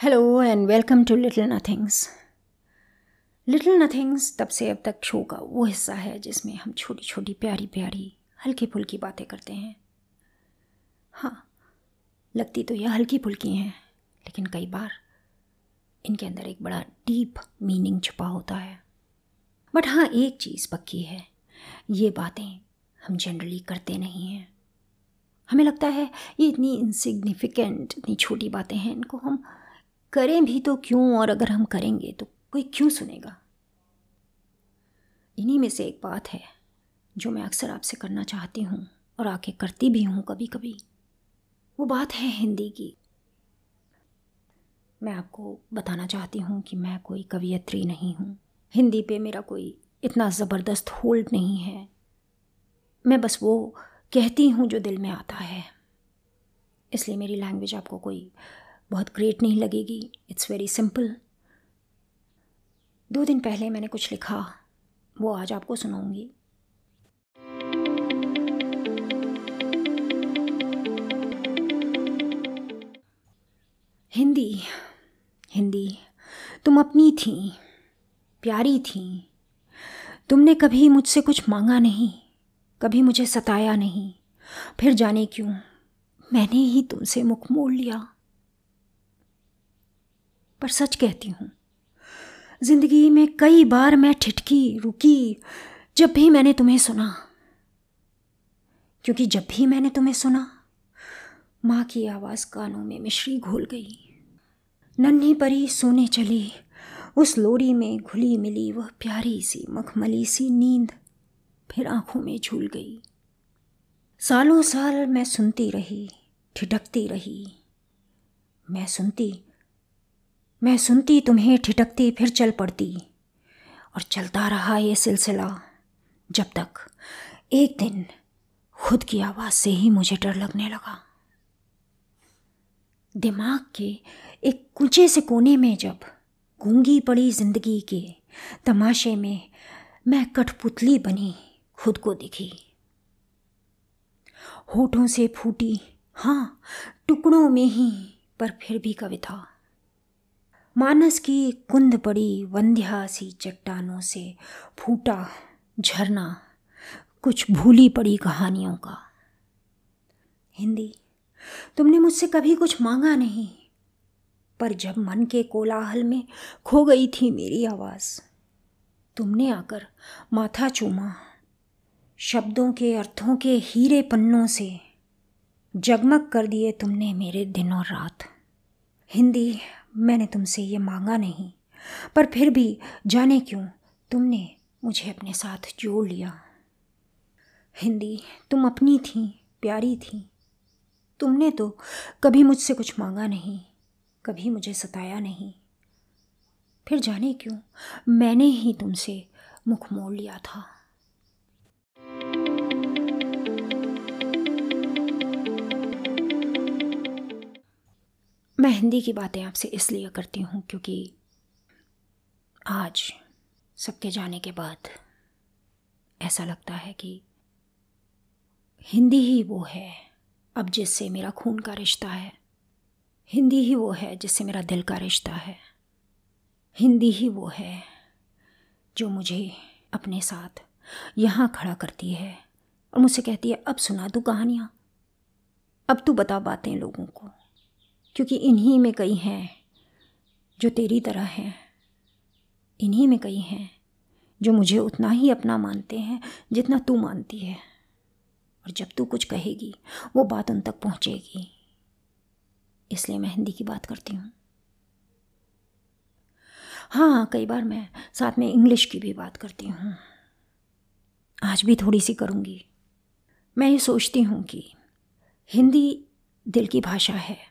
Hello and welcome to little nothings little nothings तब से अब तक शो का वो हिस्सा है जिसमें हम छोटी छोटी प्यारी प्यारी हल्की फुल्की बातें करते हैं। हाँ लगती तो यह हल्की फुल्की हैं, लेकिन कई बार इनके अंदर एक बड़ा डीप मीनिंग छुपा होता है। बट हाँ एक चीज़ पक्की है, ये बातें हम जनरली करते नहीं हैं। हमें लगता है ये इतनी इनसिग्निफिकेंट इतनी छोटी बातें हैं, इनको हम करें भी तो क्यों और अगर हम करेंगे तो कोई क्यों सुनेगा? इन्हीं में से एक बात है जो मैं अक्सर आपसे करना चाहती हूँ और आके करती भी हूँ कभी कभी वो बात है हिंदी की। मैं आपको बताना चाहती हूँ कि मैं कोई कवियत्री नहीं हूँ। हिंदी पे मेरा कोई इतना ज़बरदस्त होल्ड नहीं है। मैं बस वो कहती हूँ जो दिल में आता है। इसलिए मेरी लैंग्वेज आपको कोई बहुत ग्रेट नहीं लगेगी. इट्स वेरी सिंपल दो दिन पहले मैंने कुछ लिखा. वो आज आपको सुनाऊँगी. हिंदी. हिंदी. तुम अपनी थी. प्यारी थी. तुमने कभी मुझसे कुछ मांगा नहीं. कभी मुझे सताया नहीं. फिर जाने क्यों? मैंने ही तुमसे मुख मोड़ लिया. पर सच कहती हूँ, ज़िंदगी में कई बार मैं ठिठकी, रुकी, जब भी मैंने तुम्हें सुना। क्योंकि जब भी मैंने तुम्हें सुना, माँ की आवाज़ कानों में मिश्री घोल गई। नन्ही परी सोने चली, उस लोरी में घुली मिली वह प्यारी सी मखमली सी नींद, फिर आँखों में झूल गई। सालों साल मैं सुनती रही, ठिठकती रही। मैं सुनती मैं सुनती, तुम्हें ठिठकती, फिर चल पड़ती। और चलता रहा ये सिलसिला, जब तक एक दिन खुद की आवाज़ से ही मुझे डर लगने लगा। दिमाग के एक कुचे से कोने में जब गूँगी पड़ी ज़िंदगी के तमाशे में मैं कठपुतली बनी खुद को दिखी। होठों से फूटी हाँ टुकड़ों में ही, पर फिर भी कविता। मानस की कुंद पड़ी वंध्या सी चट्टानों से। फूटा झरना, कुछ भूली पड़ी कहानियों का। हिंदी, तुमने मुझसे कभी कुछ मांगा नहीं, पर जब मन के कोलाहल में खो गई थी मेरी आवाज़, तुमने आकर माथा चूमा। शब्दों के, अर्थों के हीरे पन्नों से जगमग कर दिए तुमने मेरे दिन और रात। हिंदी मैंने तुमसे ये मांगा नहीं। पर फिर भी, जाने क्यों, तुमने मुझे अपने साथ जोड़ लिया। हिंदी, तुम अपनी थी, प्यारी थी। तुमने तो कभी मुझसे कुछ मांगा नहीं, कभी मुझे सताया नहीं। फिर जाने क्यों, मैंने ही तुमसे मुख मोड़ लिया था। मैं हिंदी की बातें आपसे इसलिए करती हूँ क्योंकि आज सबके जाने के बाद ऐसा लगता है कि हिंदी ही वो है, अब जिससे मेरा खून का रिश्ता है। हिंदी ही वो है जिससे मेरा दिल का रिश्ता है। हिंदी ही वो है जो मुझे अपने साथ यहाँ खड़ा करती है और मुझसे कहती है, अब सुना दो कहानियाँ, अब तू बता बातें लोगों को। क्योंकि इन्हीं में कई हैं जो तेरी तरह हैं। इन्हीं में कई हैं जो मुझे उतना ही अपना मानते हैं जितना तू मानती है। और जब तू कुछ कहेगी, वो बात उन तक पहुंचेगी। इसलिए मैं हिंदी की बात करती हूँ। हाँ कई बार मैं साथ में इंग्लिश की भी बात करती हूँ। आज भी थोड़ी सी करूँगी। मैं ये सोचती हूँ कि हिंदी दिल की भाषा है।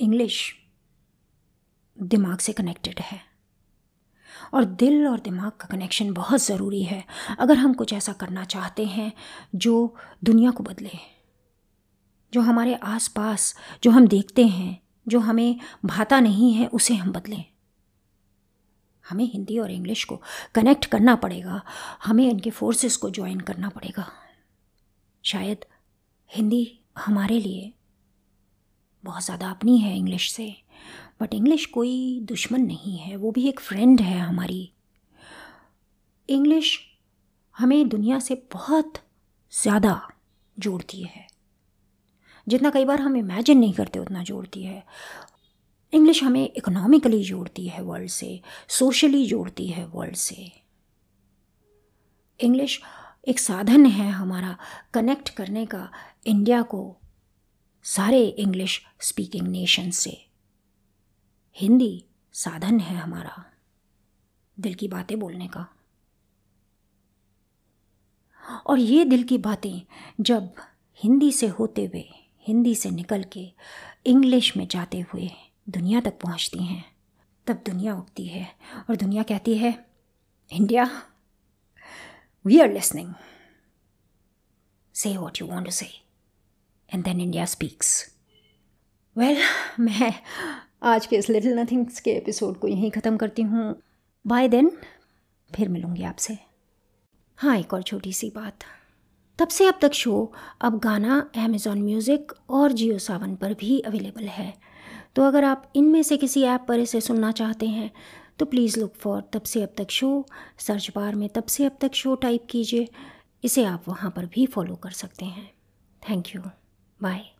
इंग्लिश दिमाग से कनेक्टेड है। और दिल और दिमाग का कनेक्शन बहुत ज़रूरी है। अगर हम कुछ ऐसा करना चाहते हैं जो दुनिया को बदले, जो हमारे आसपास, जो हम देखते हैं, जो हमें भाता नहीं है, उसे हम बदलें। हमें हिंदी और इंग्लिश को कनेक्ट करना पड़ेगा। हमें इनके फोर्सेस को ज्वाइन करना पड़ेगा। शायद हिंदी हमारे लिए बहुत ज़्यादा अपनी है इंग्लिश से। बट इंग्लिश कोई दुश्मन नहीं है, वो भी एक फ्रेंड है हमारी। इंग्लिश हमें दुनिया से बहुत ज़्यादा जोड़ती है। जितना कई बार हम इमेजिन नहीं करते, उतना जोड़ती है। इंग्लिश हमें इकोनॉमिकली जोड़ती है वर्ल्ड से सोशली जोड़ती है वर्ल्ड से। इंग्लिश एक साधन है हमारा कनेक्ट करने का इंडिया को सारे इंग्लिश स्पीकिंग नेशन से। हिंदी साधन है हमारा, दिल की बातें बोलने का। और ये दिल की बातें जब हिंदी से होते हुए, हिंदी से निकल के इंग्लिश में जाते हुए दुनिया तक पहुँचती हैं, तब दुनिया उठती है। और दुनिया कहती है, India we are listening say what you want to say and then India speaks well मैं आज के इस लिटिल नथिंग्स के एपिसोड को यहीं ख़त्म करती हूँ। बाय देन फिर मिलूँगी आपसे। हाँ एक और छोटी सी बात। तब से अब तक शो अब गाना अमेज़ॉन म्यूज़िक और जियो सावन पर भी अवेलेबल है। तो अगर आप इनमें से किसी ऐप पर इसे सुनना चाहते हैं तो प्लीज़ लुक फॉर तब से अब तक शो सर्च बार में तब से अब तक शो टाइप कीजिए। इसे आप वहाँ पर भी फॉलो कर सकते हैं। Thank you bye